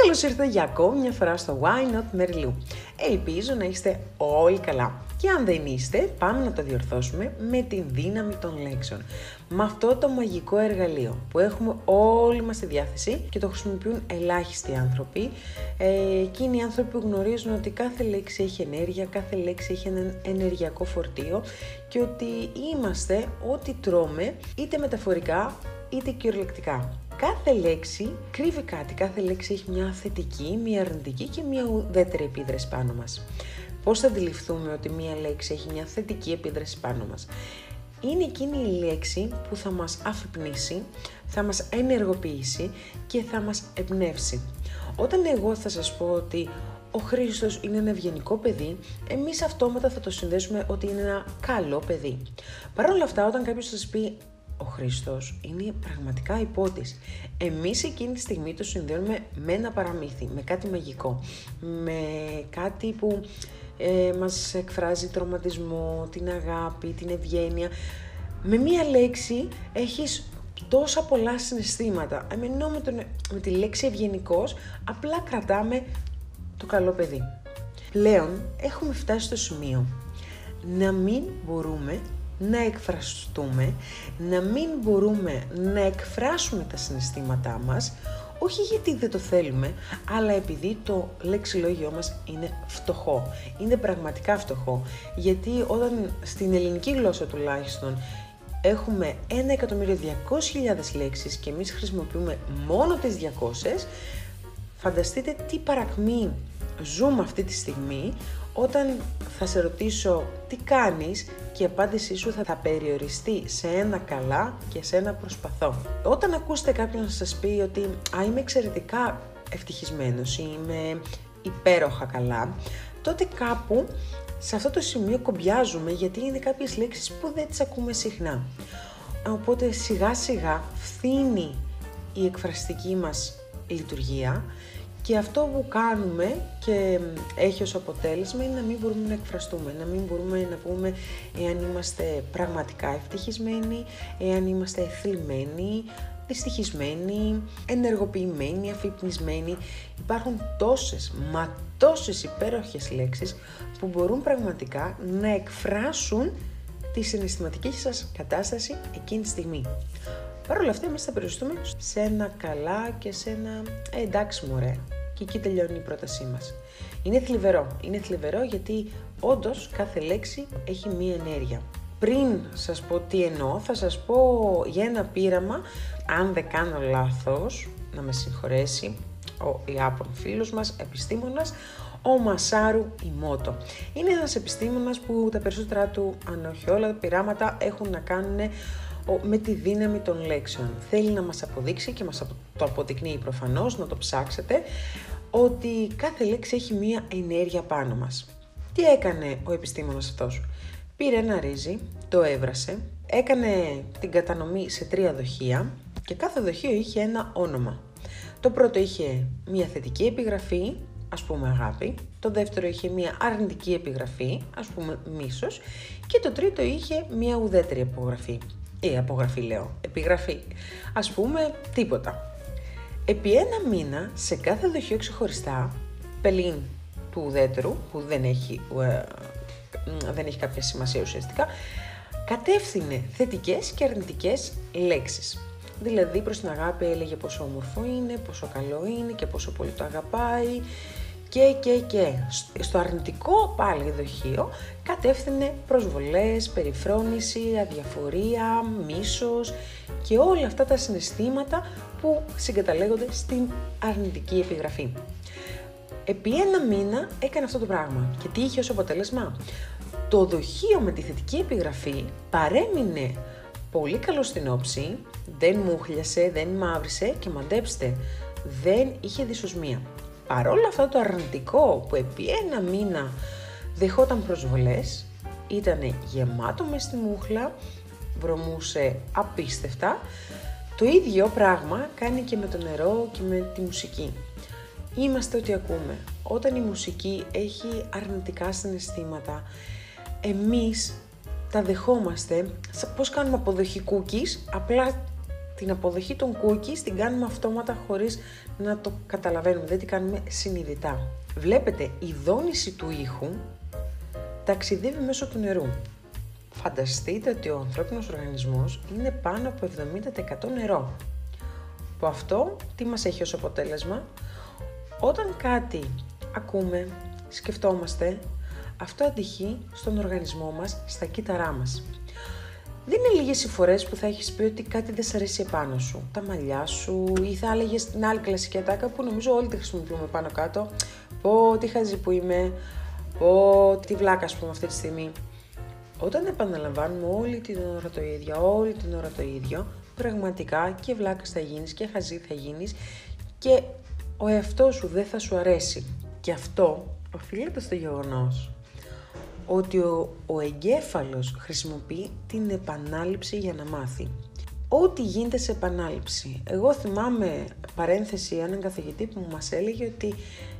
Καλώς ήρθατε για ακόμη μια φορά στο Why Not Mary Lou. Ελπίζω να είστε όλοι καλά. Και αν δεν είστε, πάμε να το διορθώσουμε με την δύναμη των λέξεων. Με αυτό το μαγικό εργαλείο που έχουμε όλοι μας στη διάθεση και το χρησιμοποιούν ελάχιστοι άνθρωποι. Ε, εκείνοι οι άνθρωποι που γνωρίζουν ότι κάθε λέξη έχει ενέργεια, κάθε λέξη έχει έναν ενεργειακό φορτίο και ότι είμαστε ό,τι τρώμε είτε μεταφορικά είτε κυριολεκτικά. Κάθε λέξη κρύβει κάτι, κάθε λέξη έχει μια θετική, μια αρνητική και μια ουδέτερη επίδραση πάνω μας. Πώς θα αντιληφθούμε ότι μια λέξη έχει μια θετική επίδραση πάνω μας; Είναι εκείνη η λέξη που θα μας αφυπνήσει, θα μας ενεργοποιήσει και θα μας εμπνεύσει. Όταν εγώ θα σας πω ότι ο Χρήστος είναι ένα ευγενικό παιδί, εμείς αυτόματα θα το συνδέσουμε ότι είναι ένα καλό παιδί. Παρ' όλα αυτά, όταν κάποιος σας πει ο Χριστός είναι πραγματικά υπότης. Εμείς εκείνη τη στιγμή το συνδέουμε με ένα παραμύθι, με κάτι μαγικό, με κάτι που ε, μας εκφράζει τροματισμό, την αγάπη, την ευγένεια. Με μία λέξη έχεις τόσα πολλά συναισθήματα. Ενώ με, τον, με τη λέξη ευγενικός απλά κρατάμε το καλό παιδί. Πλέον έχουμε φτάσει στο σημείο να μην μπορούμε να εκφραστούμε, να μην μπορούμε να εκφράσουμε τα συναισθήματά μας, όχι γιατί δεν το θέλουμε, αλλά επειδή το λεξιλόγιό μας είναι φτωχό. Είναι πραγματικά φτωχό. Γιατί όταν στην ελληνική γλώσσα τουλάχιστον έχουμε 1.200.000 λέξεις και εμείς χρησιμοποιούμε μόνο τις 200, φανταστείτε τι παρακμή ζούμε αυτή τη στιγμή όταν θα σε ρωτήσω τι κάνεις και η απάντησή σου θα, θα περιοριστεί σε ένα καλά και σε ένα προσπαθώ. Όταν ακούσετε κάποιον να σας πει ότι «Α, είμαι εξαιρετικά ευτυχισμένος» ή «Είμαι υπέροχα καλά», τότε κάπου σε αυτό το σημείο κομπιάζουμε γιατί είναι κάποιες λέξεις που δεν τις ακούμε συχνά. Οπότε σιγά σιγά φθήνει η εκφραστική μας λειτουργία και αυτό που κάνουμε και έχει ως αποτέλεσμα είναι να μην μπορούμε να εκφραστούμε, να μην μπορούμε να πούμε εάν είμαστε πραγματικά ευτυχισμένοι, εάν είμαστε θλιμμένοι, δυστυχισμένοι, ενεργοποιημένοι, αφυπνισμένοι. Υπάρχουν τόσες, μα τόσες υπέροχες λέξεις που μπορούν πραγματικά να εκφράσουν τη συναισθηματική σας κατάσταση εκείνη τη στιγμή. Παρ' όλα αυτά, εμείς θα περιοριστούμε σε ένα καλά και σε ένα ε, εντάξει μωρέ. Και εκεί τελειώνει η πρότασή μας. Είναι θλιβερό. Είναι θλιβερό γιατί όντως κάθε λέξη έχει μία ενέργεια. Πριν σας πω τι εννοώ, θα σας πω για ένα πείραμα, αν δεν κάνω λάθος, να με συγχωρέσει ο Ιάπων φίλος μας, επιστήμονας, ο Μασάρου Ιμότο. Είναι ένας επιστήμονας που τα περισσότερα του, αν όχι όλα τα πειράματα, έχουν να κάνουν με τη δύναμη των λέξεων. Θέλει να μας αποδείξει και μας το αποδεικνύει προφανώς, να το ψάξετε, ότι κάθε λέξη έχει μία ενέργεια πάνω μας. Τι έκανε ο επιστήμονας αυτός; Πήρε ένα ρύζι, το έβρασε, έκανε την κατανομή σε τρία δοχεία και κάθε δοχείο είχε ένα όνομα. Το πρώτο είχε μία θετική επιγραφή, ας πούμε αγάπη, το δεύτερο είχε μία αρνητική επιγραφή, ας πούμε μίσος και το τρίτο είχε μία ουδέτερη απογραφή, ή απογραφή λέω, επιγραφή. Ας πούμε τίποτα. Επί ένα μήνα σε κάθε δοχείο ξεχωριστά, πελήν του ουδέτερου, που δεν έχει, ε, δεν έχει κάποια σημασία ουσιαστικά, κατεύθυνε θετικές και αρνητικές λέξεις. Δηλαδή προς την αγάπη έλεγε πόσο όμορφο είναι, πόσο καλό είναι και πόσο πολύ το αγαπάει και και και. Στο αρνητικό πάλι δοχείο κατεύθυνε προσβολές, περιφρόνηση, αδιαφορία, μίσος και όλα αυτά τα συναισθήματα που συγκαταλέγονται στην αρνητική επιγραφή. Επί ένα μήνα έκανε αυτό το πράγμα και τι είχε ως αποτέλεσμα; Το δοχείο με τη θετική επιγραφή παρέμεινε πολύ καλό στην όψη, δεν μούχλιασε, δεν μαύρισε και μαντέψτε, δεν είχε δυσοσμία. Παρόλα αυτό το αρνητικό που επί ένα μήνα δεχόταν προσβολές, ήταν γεμάτο μες στη μούχλα, βρωμούσε απίστευτα. Το ίδιο πράγμα κάνει και με το νερό και με τη μουσική. Είμαστε ό,τι ακούμε. Όταν η μουσική έχει αρνητικά συναισθήματα, εμείς τα δεχόμαστε, πώς κάνουμε αποδοχή cookies, απλά την αποδοχή των cookies την κάνουμε αυτόματα χωρίς να το καταλαβαίνουμε, δεν την κάνουμε συνειδητά. Βλέπετε, η δόνηση του ήχου ταξιδεύει μέσω του νερού. Φανταστείτε ότι ο ανθρώπινος οργανισμός είναι πάνω από 70% νερό. Που αυτό τι μας έχει ως αποτέλεσμα, όταν κάτι ακούμε, σκεφτόμαστε, αυτό αντυχεί στον οργανισμό μας, στα κύτταρά μας. Δεν είναι λίγες οι φορές που θα έχεις πει ότι κάτι δεν σ' αρέσει επάνω σου. Τα μαλλιά σου ή θα έλεγες την άλλη κλασική ατάκα που νομίζω όλοι τη χρησιμοποιούμε πάνω κάτω. Πω τι χαζή που είμαι, πω τι βλάκα ας πούμε αυτή τη στιγμή. Όταν επαναλαμβάνουμε όλη την ώρα το ίδιο, όλη την ώρα το ίδιο, πραγματικά και βλάκας θα γίνεις και χαζή θα γίνεις και ο εαυτός σου δεν θα σου αρέσει. Και αυτό οφείλεται στο γεγονός ότι ο, ο εγκέφαλος χρησιμοποιεί την επανάληψη για να μάθει. Ό,τι γίνεται σε επανάληψη. Εγώ θυμάμαι παρένθεση έναν καθηγητή που μας έλεγε ότι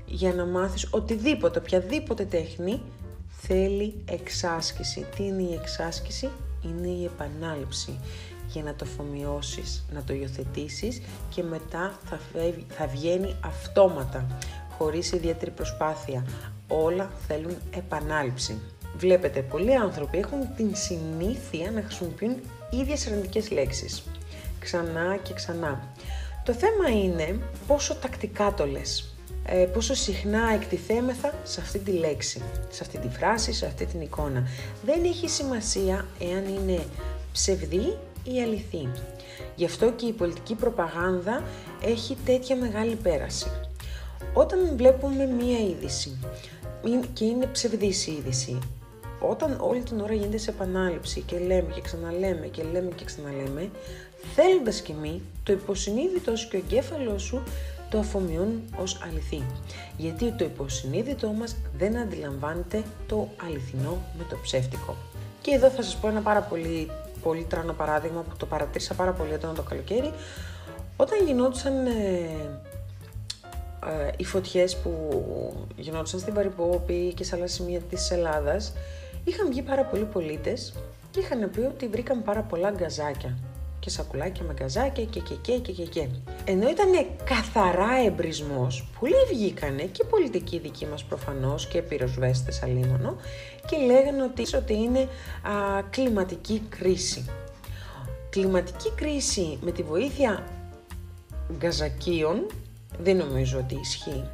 για να μάθεις οτιδήποτε, οποιαδήποτε τέχνη, θέλει εξάσκηση. Τι είναι η εξάσκηση; Είναι η επανάληψη για να το φομοιώσεις, να το υιοθετήσεις και μετά θα, θα βγαίνει αυτόματα, χωρίς ιδιαίτερη προσπάθεια. Όλα θέλουν επανάληψη. Βλέπετε, πολλοί άνθρωποι έχουν την συνήθεια να χρησιμοποιούν ίδιες αρνητικές λέξεις. Ξανά και ξανά. Το θέμα είναι πόσο τακτικά το λες. Ε, πόσο συχνά εκτιθέμεθα σε αυτή τη λέξη, σε αυτή τη φράση, σε αυτή την εικόνα. Δεν έχει σημασία εάν είναι ψευδή ή αληθή. Γι' αυτό και η πολιτική προπαγάνδα έχει τέτοια μεγάλη πέραση. Όταν βλέπουμε μία είδηση και είναι ψευδής η είδηση, όταν όλη την ώρα γίνεται σε επανάληψη και λέμε και ξαναλέμε και λέμε και ξαναλέμε, θέλοντας και μη, το υποσυνείδητο και ο εγκέφαλό σου το αφομοιώνουν ως αληθή. Γιατί το υποσυνείδητό μας δεν αντιλαμβάνεται το αληθινό με το ψεύτικο. Και εδώ θα σας πω ένα πάρα πολύ, πολύ τρανό παράδειγμα που το παρατήρησα πάρα πολύ έντονα το καλοκαίρι. Όταν γινόντουσαν ε, ε, οι φωτιές που γινόντουσαν στην Βαρυπόπη και σε άλλα σημεία της Ελλάδας, είχαν βγει πάρα πολλοί πολίτες και είχαν πει ότι βρήκαν πάρα πολλά γκαζάκια και σακουλάκια με γκαζάκια και και και και και και. Ενώ ήταν καθαρά εμπρισμός, πολλοί βγήκανε και πολιτικοί δικοί μας προφανώς και πυροσβέστες αλίμονο και λέγανε ότι, ότι είναι α, κλιματική κρίση. Κλιματική κρίση με τη βοήθεια γκαζακίων δεν νομίζω ότι ισχύει.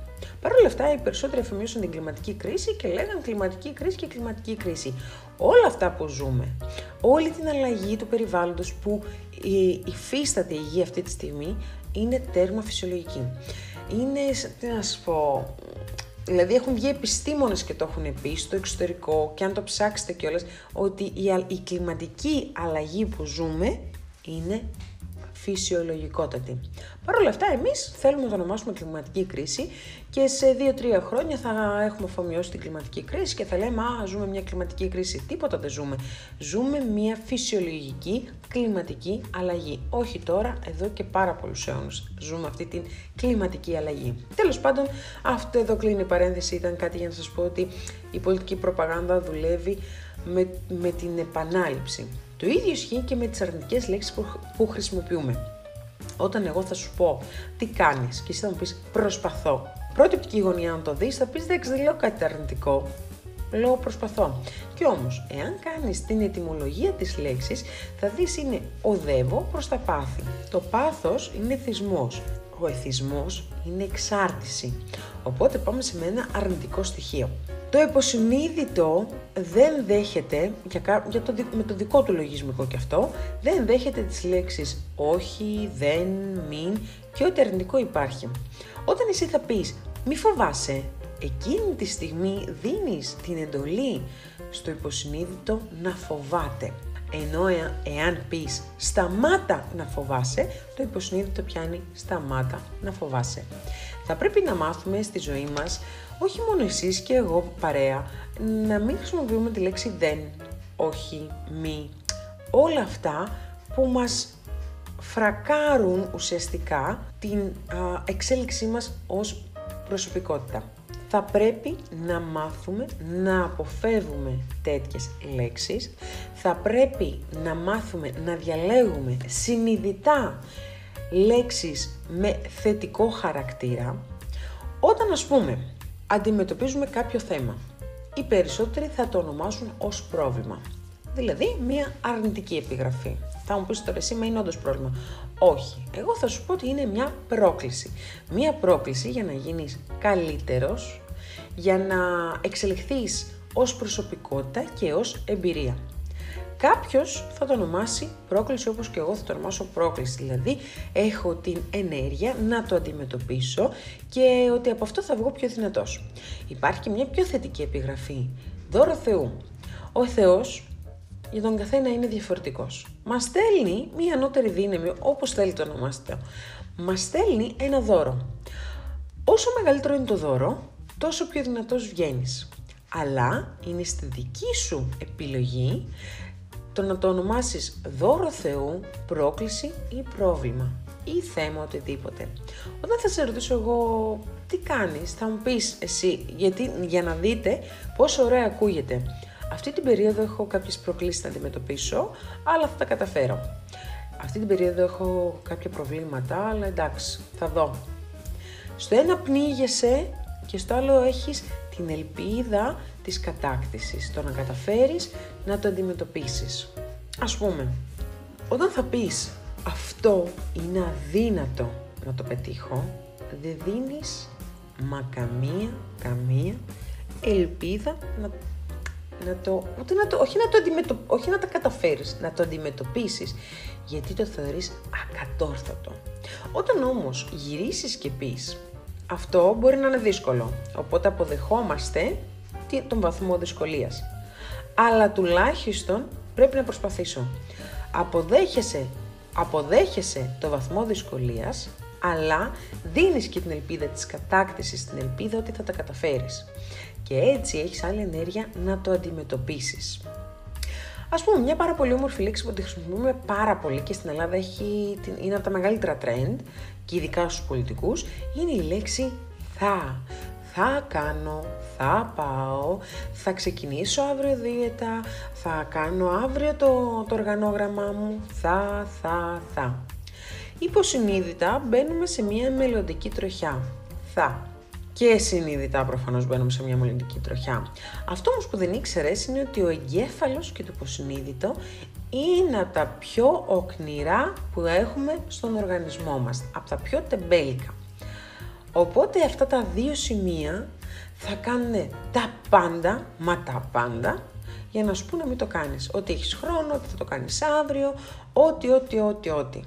Παρ' όλα αυτά, οι περισσότεροι εφημίσουν την κλιματική κρίση και λέγανε κλιματική κρίση και κλιματική κρίση. Όλα αυτά που ζούμε, όλη την αλλαγή του περιβάλλοντος που υφίσταται η γη αυτή τη στιγμή, είναι τέρμα φυσιολογική. Είναι, τι να σας πω, δηλαδή έχουν βγει επιστήμονες και το έχουν πει στο εξωτερικό και αν το ψάξετε κιόλας, ότι η, η κλιματική αλλαγή που ζούμε είναι φυσιολογικότατη. Παρ' όλα αυτά, εμείς θέλουμε να το ονομάσουμε κλιματική κρίση και σε 2-3 χρόνια θα έχουμε αφομοιώσει την κλιματική κρίση και θα λέμε Α, ζούμε μια κλιματική κρίση. Τίποτα δεν ζούμε. Ζούμε μια φυσιολογική κλιματική αλλαγή. Όχι τώρα, εδώ και πάρα πολλούς αιώνες ζούμε αυτή την κλιματική αλλαγή. Τέλος πάντων, αυτό εδώ κλείνει η παρένθεση. Ήταν κάτι για να σας πω ότι η πολιτική προπαγάνδα δουλεύει με, με την επανάληψη. Το ίδιο ισχύει και με τις αρνητικές λέξεις που, χρησιμοποιούμε. Όταν εγώ θα σου πω τι κάνεις και εσύ θα μου πεις προσπαθώ. Πρώτη οπτική γωνία να το δεις θα πεις δεν λέω κάτι αρνητικό. Λέω προσπαθώ. Και όμως, εάν κάνεις την ετυμολογία της λέξης, θα δεις είναι οδεύω προς τα πάθη. Το πάθος είναι θυσμός. Ο εθισμός είναι εξάρτηση. Οπότε πάμε σε ένα αρνητικό στοιχείο. Το υποσυνείδητο δεν δέχεται, για, το, με το δικό του λογισμικό και αυτό, δεν δέχεται τις λέξεις όχι, δεν, μην και ό,τι αρνητικό υπάρχει. Όταν εσύ θα πεις μη φοβάσαι, εκείνη τη στιγμή δίνεις την εντολή στο υποσυνείδητο να φοβάται. Ενώ εάν πεις σταμάτα να φοβάσαι, το υποσυνείδητο πιάνει σταμάτα να φοβάσαι. Θα πρέπει να μάθουμε στη ζωή μας όχι μόνο εσείς και εγώ παρέα, να μην χρησιμοποιούμε τη λέξη δεν, όχι, μη, όλα αυτά που μας φρακάρουν ουσιαστικά την εξέλιξή μας ως προσωπικότητα. Θα πρέπει να μάθουμε να αποφεύγουμε τέτοιες λέξεις, θα πρέπει να μάθουμε να διαλέγουμε συνειδητά λέξεις με θετικό χαρακτήρα, όταν ας πούμε αντιμετωπίζουμε κάποιο θέμα, οι περισσότεροι θα το ονομάσουν ως πρόβλημα. Δηλαδή, μία αρνητική επιγραφή. Θα μου πεις τώρα εσύ, μα είναι όντως πρόβλημα. Όχι. Εγώ θα σου πω ότι είναι μια πρόκληση. Μία πρόκληση για να γίνεις καλύτερος, για να εξελιχθείς ως προσωπικότητα και ως εμπειρία. Κάποιος θα το ονομάσει πρόκληση όπως και εγώ θα το ονομάσω πρόκληση, δηλαδή έχω την ενέργεια να το αντιμετωπίσω και ότι από αυτό θα βγω πιο δυνατός. Υπάρχει και μια πιο θετική επιγραφή, δώρο Θεού. Ο Θεός για τον καθένα είναι διαφορετικός. Μας στέλνει μια ανώτερη δύναμη, όπως θέλει το ονομάστε. Μας στέλνει ένα δώρο. Όσο μεγαλύτερο είναι το δώρο, τόσο πιο δυνατός βγαίνεις. Αλλά είναι στη δική σου επιλογή το να το ονομάσεις δώρο Θεού, πρόκληση ή πρόβλημα ή θέμα οτιδήποτε. Όταν θα σε ρωτήσω εγώ τι κάνεις, θα μου πεις εσύ, γιατί, για να δείτε πόσο ωραία ακούγεται. Αυτή την περίοδο έχω κάποιες προκλήσεις να αντιμετωπίσω, αλλά θα τα καταφέρω. Αυτή την περίοδο έχω κάποια προβλήματα, αλλά εντάξει, θα δω. Στο ένα πνίγεσαι και στο άλλο έχεις την ελπίδα της κατάκτησης, το να καταφέρεις να το αντιμετωπίσεις. Ας πούμε, όταν θα πεις αυτό είναι αδύνατο να το πετύχω, δεν δίνεις μα καμία, καμία ελπίδα να, να το, ούτε να το, όχι να το αντιμετω, όχι να τα καταφέρεις, να το αντιμετωπίσεις, γιατί το θεωρείς ακατόρθωτο. Όταν όμως γυρίσεις και πεις, αυτό μπορεί να είναι δύσκολο, οπότε αποδεχόμαστε τον βαθμό δυσκολίας. Αλλά τουλάχιστον πρέπει να προσπαθήσω. Αποδέχεσαι, αποδέχεσαι το βαθμό δυσκολίας, αλλά δίνεις και την ελπίδα της κατάκτησης, την ελπίδα ότι θα τα καταφέρεις. Και έτσι έχεις άλλη ενέργεια να το αντιμετωπίσεις. Ας πούμε, μια πάρα πολύ όμορφη λέξη που τη χρησιμοποιούμε πάρα πολύ και στην Ελλάδα έχει, είναι από τα μεγαλύτερα trend και ειδικά στους πολιτικούς, είναι η λέξη θα θα κάνω, θα πάω, θα ξεκινήσω αύριο δίαιτα, θα κάνω αύριο το, το οργανόγραμμά μου, θα, θα, θα. Υποσυνείδητα μπαίνουμε σε μια μελλοντική τροχιά. Θα. Και συνείδητα προφανώς μπαίνουμε σε μια μελλοντική τροχιά. Αυτό όμως που δεν ήξερε είναι ότι ο εγκέφαλος και το υποσυνείδητο είναι από τα πιο οκνηρά που έχουμε στον οργανισμό μας, από τα πιο τεμπέλικα. Οπότε αυτά τα δύο σημεία θα κάνουν τα πάντα, μα τα πάντα, για να σου πούνε μην το κάνεις. Ότι έχεις χρόνο, ότι θα το κάνεις αύριο, ό,τι, ό,τι, ό,τι, ό,τι.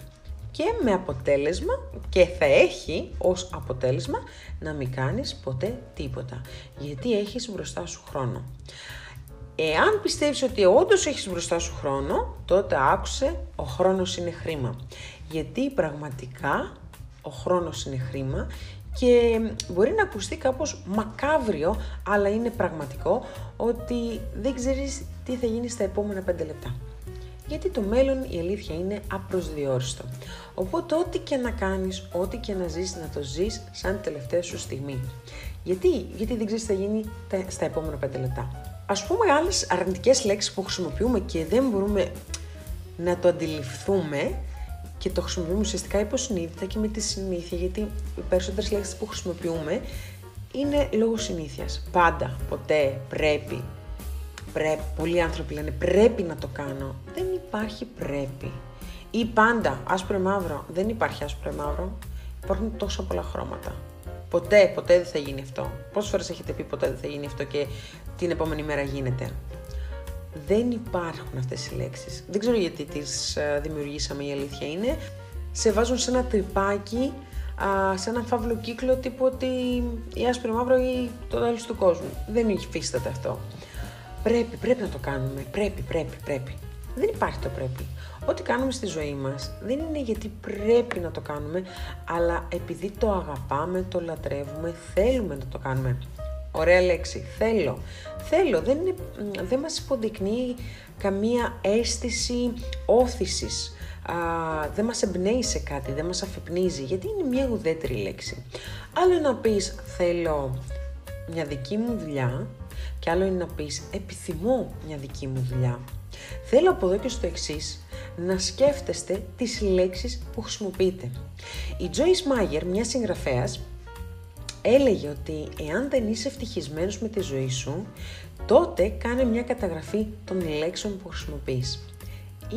Και με αποτέλεσμα, και θα έχει ως αποτέλεσμα, να μην κάνεις ποτέ τίποτα. Γιατί έχεις μπροστά σου χρόνο. Εάν πιστεύεις ότι όντως έχεις μπροστά σου χρόνο, τότε άκουσε, ο χρόνος είναι χρήμα. Γιατί πραγματικά ο χρόνος είναι χρήμα και μπορεί να ακουστεί κάπως μακάβριο, αλλά είναι πραγματικό ότι δεν ξέρεις τι θα γίνει στα επόμενα 5 λεπτά. Γιατί το μέλλον η αλήθεια είναι απροσδιόριστο. Οπότε ό,τι και να κάνεις, ό,τι και να ζεις, να το ζεις σαν τελευταία σου στιγμή. Γιατί, Γιατί δεν ξέρεις τι θα γίνει στα επόμενα 5 λεπτά. Ας πούμε άλλες αρνητικές λέξεις που χρησιμοποιούμε και δεν μπορούμε να το αντιληφθούμε και το χρησιμοποιούμε ουσιαστικά υποσυνείδητα και με τη συνήθεια, γιατί οι περισσότερες λέξεις που χρησιμοποιούμε είναι λόγω συνήθειας. Πάντα, ποτέ, πρέπει. Πρέπει. Πολλοί άνθρωποι λένε πρέπει να το κάνω. Δεν υπάρχει πρέπει. Ή πάντα, άσπρο ή μαύρο. Δεν υπάρχει άσπρο ή μαύρο. Υπάρχουν τόσα πολλά χρώματα. Ποτέ, ποτέ δεν θα γίνει αυτό. Πόσες φορές έχετε πει ποτέ δεν θα γίνει αυτό και την επόμενη μέρα γίνεται δεν υπάρχουν αυτές οι λέξεις. Δεν ξέρω γιατί τις ε, δημιουργήσαμε η αλήθεια είναι. Σε βάζουν σε ένα τρυπάκι, σε ένα φαύλο κύκλο τύπου ότι η άσπρη μαύρο ή το τέλος του κόσμου. Δεν υφίσταται αυτό. Πρέπει, πρέπει να το κάνουμε. Πρέπει, πρέπει, πρέπει. Δεν υπάρχει το πρέπει. Ό,τι κάνουμε στη ζωή μας δεν είναι γιατί πρέπει να το κάνουμε, αλλά επειδή το αγαπάμε, το λατρεύουμε, θέλουμε να το κάνουμε. Ωραία λέξη. Θέλω. Θέλω. Δεν, είναι, δεν μας υποδεικνύει καμία αίσθηση όθησης. Α, δεν μας εμπνέει σε κάτι, δεν μας αφυπνίζει, γιατί είναι μια ουδέτερη λέξη. Άλλο να πεις θέλω μια δική μου δουλειά και άλλο είναι να πεις επιθυμώ μια δική μου δουλειά. Θέλω από εδώ και στο εξής να σκέφτεστε τις λέξεις που χρησιμοποιείτε. Η Joyce Meyer, μια συγγραφέας, έλεγε ότι εάν δεν είσαι ευτυχισμένος με τη ζωή σου, τότε κάνε μια καταγραφή των λέξεων που χρησιμοποιείς.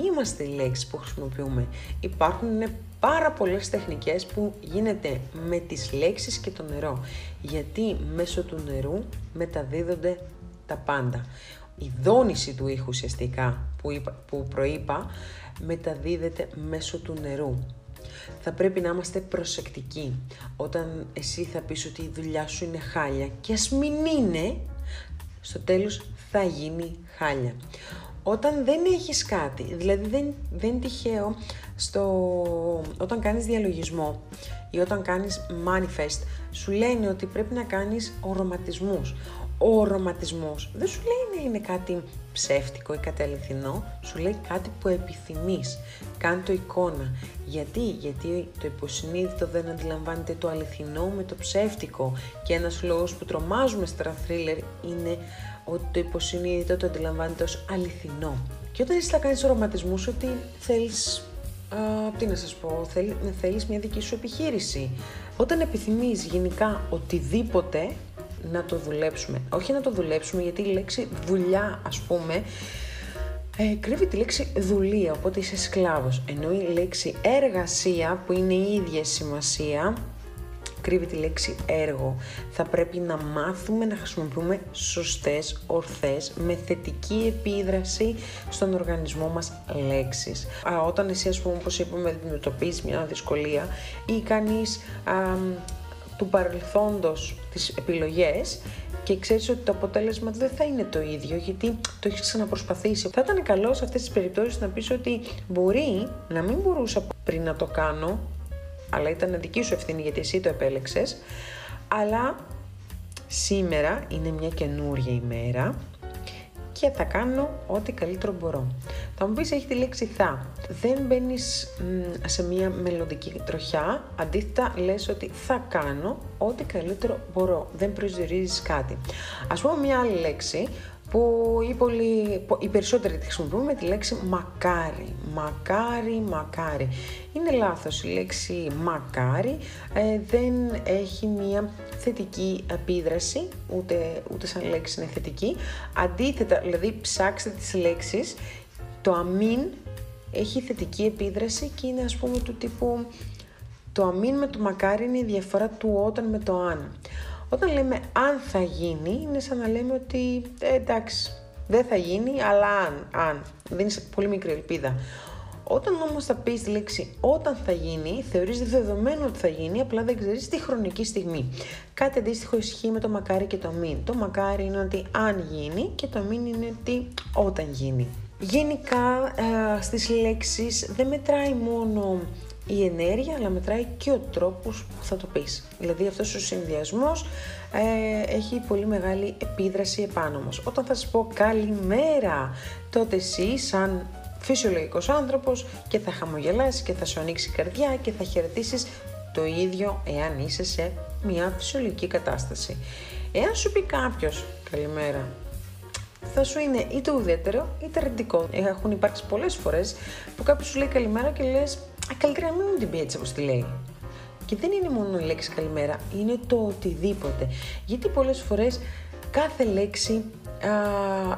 Είμαστε οι λέξεις που χρησιμοποιούμε. Υπάρχουν πάρα πολλές τεχνικές που γίνεται με τις λέξεις και το νερό. Γιατί μέσω του νερού μεταδίδονται τα πάντα. Η δόνηση του ήχου ουσιαστικά που, είπα, που προείπα μεταδίδεται μέσω του νερού. Θα πρέπει να είμαστε προσεκτικοί. Όταν εσύ θα πεις ότι η δουλειά σου είναι χάλια και ας μην είναι, στο τέλος θα γίνει χάλια. Όταν δεν έχεις κάτι, δηλαδή δεν, δεν τυχαίο στο, όταν κάνεις διαλογισμό ή όταν κάνεις manifest, σου λένε ότι πρέπει να κάνεις οροματισμούς. Ο οροματισμός δεν σου λέει να είναι κάτι ψεύτικο ή κάτι αληθινό, σου λέει κάτι που επιθυμείς. Κάνε το εικόνα. Γιατί, γιατί το υποσυνείδητο δεν αντιλαμβάνεται το αληθινό με το ψεύτικο και ένας λόγος που τρομάζουμε στα θρίλερ είναι ότι το υποσυνείδητο το αντιλαμβάνεται ως αληθινό. Και όταν εσύ θα κάνεις οροματισμούς ότι θέλεις Α, τι να σας πω, θέλ, θέλεις μια δική σου επιχείρηση. Όταν επιθυμείς γενικά οτιδήποτε να το δουλέψουμε. Όχι να το δουλέψουμε γιατί η λέξη δουλειά ας πούμε ε, κρύβει τη λέξη δουλεία, οπότε είσαι σκλάβος. Ενώ η λέξη εργασία που είναι η ίδια σημασία κρύβει τη λέξη έργο. Θα πρέπει να μάθουμε να χρησιμοποιούμε σωστές, ορθές, με θετική επίδραση στον οργανισμό μας λέξεις. Α, όταν εσύ ας πούμε όπως είπαμε αντιμετωπίζεις μια δυσκολία ή κάνεις του παρελθόντος τις επιλογές και ξέρεις ότι το αποτέλεσμα δεν θα είναι το ίδιο γιατί το έχεις ξαναπροσπαθήσει. Θα ήταν καλό σε αυτές τις περιπτώσεις να πεις ότι μπορεί να μην μπορούσα πριν να το κάνω αλλά ήταν δική σου ευθύνη γιατί εσύ το επέλεξες, αλλά σήμερα είναι μια καινούρια ημέρα και θα κάνω ό,τι καλύτερο μπορώ. Θα μου πεις έχει τη λέξη θα. Δεν μπαίνεις σε μια μελλοντική τροχιά, αντίθετα λες ότι θα κάνω ό,τι καλύτερο μπορώ. Δεν προσδιορίζεις κάτι. Ας πούμε μια άλλη λέξη που οι, πολύ, οι περισσότεροι τη χρησιμοποιούμε με τη λέξη μακάρι. Μακάρι, μακάρι. Είναι λάθος η λέξη μακάρι, ε, δεν έχει μία θετική επίδραση, ούτε, ούτε σαν λέξη είναι θετική. Αντίθετα, δηλαδή ψάξτε τις λέξεις, το αμήν έχει θετική επίδραση και είναι ας πούμε του τύπου το αμήν με το μακάρι είναι η διαφορά του όταν με το αν. Όταν λέμε αν θα γίνει, είναι σαν να λέμε ότι ε, εντάξει, δεν θα γίνει, αλλά αν, αν. Δίνεις πολύ μικρή ελπίδα. Όταν όμως θα πεις τη λέξη όταν θα γίνει, θεωρείς δεδομένο ότι θα γίνει, απλά δεν ξέρεις τη χρονική στιγμή. Κάτι αντίστοιχο ισχύει με το μακάρι και το μην. Το μακάρι είναι ότι αν γίνει και το μην είναι ότι όταν γίνει. Γενικά ε, στις λέξεις δεν μετράει μόνο η ενέργεια, αλλά μετράει και ο τρόπος που θα το πεις. Δηλαδή αυτός ο συνδυασμός ε, έχει πολύ μεγάλη επίδραση επάνω μας. Όταν θα σας πω καλημέρα, τότε εσύ σαν φυσιολογικός άνθρωπος και θα χαμογελάσεις και θα σου ανοίξει η καρδιά και θα χαιρετήσεις το ίδιο εάν είσαι σε μια φυσιολογική κατάσταση. Εάν σου πει κάποιος καλημέρα, θα σου είναι είτε ουδέτερο είτε αρνητικό. Έχουν υπάρξει πολλές φορές που κάποιος σου λέει καλημέρα και λες καλύτερα να μην μου την πει έτσι όπως τη λέει. Και δεν είναι μόνο η λέξη καλημέρα, είναι το οτιδήποτε. Γιατί πολλές φορές κάθε λέξη α,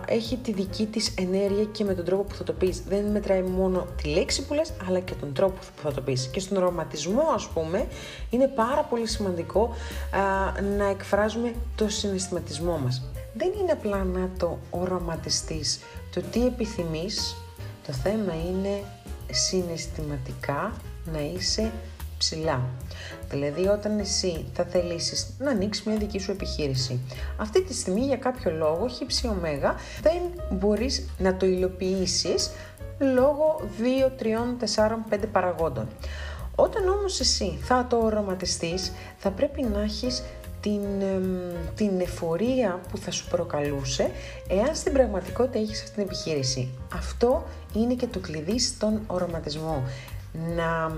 έχει τη δική της ενέργεια και με τον τρόπο που θα το πεις. Δεν μετράει μόνο τη λέξη που λες, αλλά και τον τρόπο που θα το πεις. Και στον οραματισμό, ας πούμε, είναι πάρα πολύ σημαντικό α, να εκφράζουμε το συναισθηματισμό μας. Δεν είναι απλά να το οραματιστείς το τι επιθυμείς, το θέμα είναι συναισθηματικά να είσαι ψηλά. Δηλαδή όταν εσύ θα θελήσεις να ανοίξεις μια δική σου επιχείρηση. Αυτή τη στιγμή για κάποιο λόγο, χύψη ωμέγα, δεν μπορείς να το υλοποιήσεις λόγω 2, 3, 4, 5 παραγόντων. Όταν όμως εσύ θα το οραματιστείς, θα πρέπει να έχεις την, την εφορία που θα σου προκαλούσε εάν στην πραγματικότητα έχεις αυτή την επιχείρηση. Αυτό είναι και το κλειδί στον οραματισμό. Να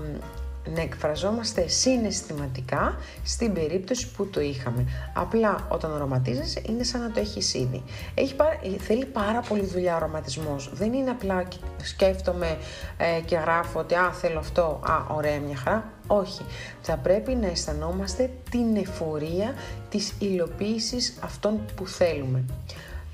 να εκφραζόμαστε συναισθηματικά στην περίπτωση που το είχαμε. Απλά όταν οραματίζεσαι είναι σαν να το έχεις ήδη. Έχει θέλει πάρα πολύ δουλειά ο οραματισμός. Δεν είναι απλά σκέφτομαι ε, και γράφω ότι α, θέλω αυτό, α, ωραία μια χαρά. Όχι. Θα πρέπει να αισθανόμαστε την εφορία της υλοποίησης αυτών που θέλουμε.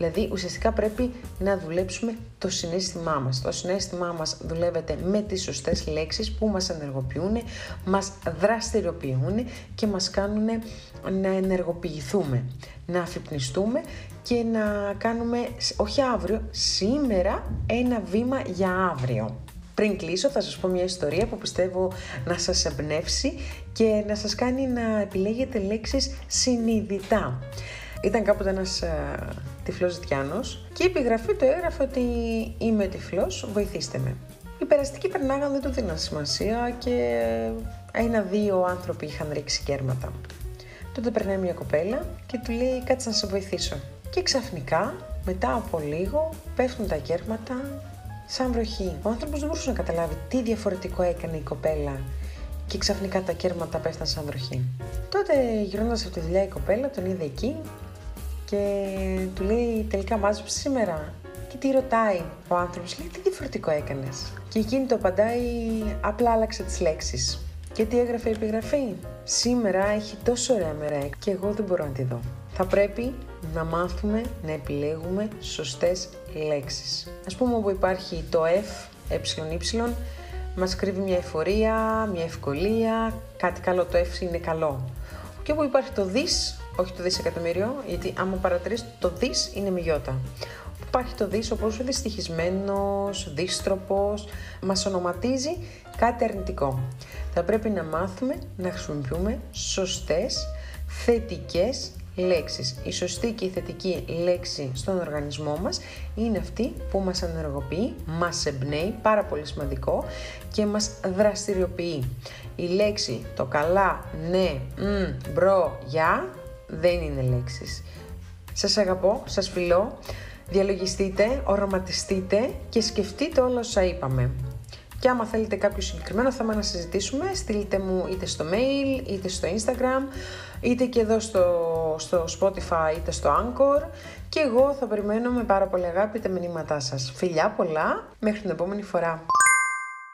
Δηλαδή ουσιαστικά πρέπει να δουλέψουμε το συνέστημά μας. Το συνέστημά μας δουλεύεται με τις σωστές λέξεις που μας ενεργοποιούν, μας δραστηριοποιούν και μας κάνουν να ενεργοποιηθούμε, να αφυπνιστούμε και να κάνουμε, όχι αύριο, σήμερα ένα βήμα για αύριο. Πριν κλείσω θα σας πω μια ιστορία που πιστεύω να σας εμπνεύσει και να σας κάνει να επιλέγετε λέξεις συνειδητά. Ήταν κάποτε ένας ε, τυφλός ζητιάνος και η επιγραφή του έγραφε ότι είμαι τυφλός, βοηθήστε με. Οι περαστικοί περνάγαν, δεν του δίναν σημασία και ένα-δύο άνθρωποι είχαν ρίξει κέρματα. Τότε περνάει μια κοπέλα και του λέει κάτσε να σε βοηθήσω. Και ξαφνικά, μετά από λίγο, πέφτουν τα κέρματα σαν βροχή. Ο άνθρωπος δεν μπορούσε να καταλάβει τι διαφορετικό έκανε η κοπέλα και ξαφνικά τα κέρματα πέφταν σαν βροχή. Τότε γυρνώντας από τη δουλειά η κοπέλα τον είδε εκεί και του λέει τελικά μάζεψε σήμερα. Και τι ρωτάει ο άνθρωπος, λέει τι διαφορετικό έκανες; Και εκείνη το απαντάει απλά άλλαξε τις λέξεις. Και τι έγραφε η επιγραφή. Σήμερα έχει τόσο ωραία μέρα και εγώ δεν μπορώ να τη δω. Θα πρέπει να μάθουμε να επιλέγουμε σωστές λέξεις. Ας πούμε όπου υπάρχει το F, ε, ε, μας κρύβει μια εφορία, μια ευκολία, κάτι καλό, το F είναι καλό. Και όπου υπάρχει το δις, όχι το δισεκατομμύριο, γιατί άμα παρατηρείς το δις είναι με γιώτα. Υπάρχει το δυσ όπως ο δυστυχισμένος, δύστροπος, μας ονοματίζει κάτι αρνητικό. Θα πρέπει να μάθουμε να χρησιμοποιούμε σωστές, θετικές λέξεις. Η σωστή και η θετική λέξη στον οργανισμό μας είναι αυτή που μας ενεργοποιεί, μας εμπνέει, πάρα πολύ σημαντικό και μας δραστηριοποιεί. Η λέξη το καλά, ναι, μ, μπρο, γεια δεν είναι λέξεις. Σας αγαπώ, σας φιλώ, διαλογιστείτε, οραματιστείτε και σκεφτείτε όλα όσα είπαμε. Και άμα θέλετε κάποιο συγκεκριμένο θέμα να συζητήσουμε, στείλτε μου είτε στο mail, είτε στο Instagram, είτε και εδώ στο, στο Spotify, είτε στο Anchor και εγώ θα περιμένω με πάρα πολύ αγάπη τα μηνύματά σας. Φιλιά πολλά, μέχρι την επόμενη φορά.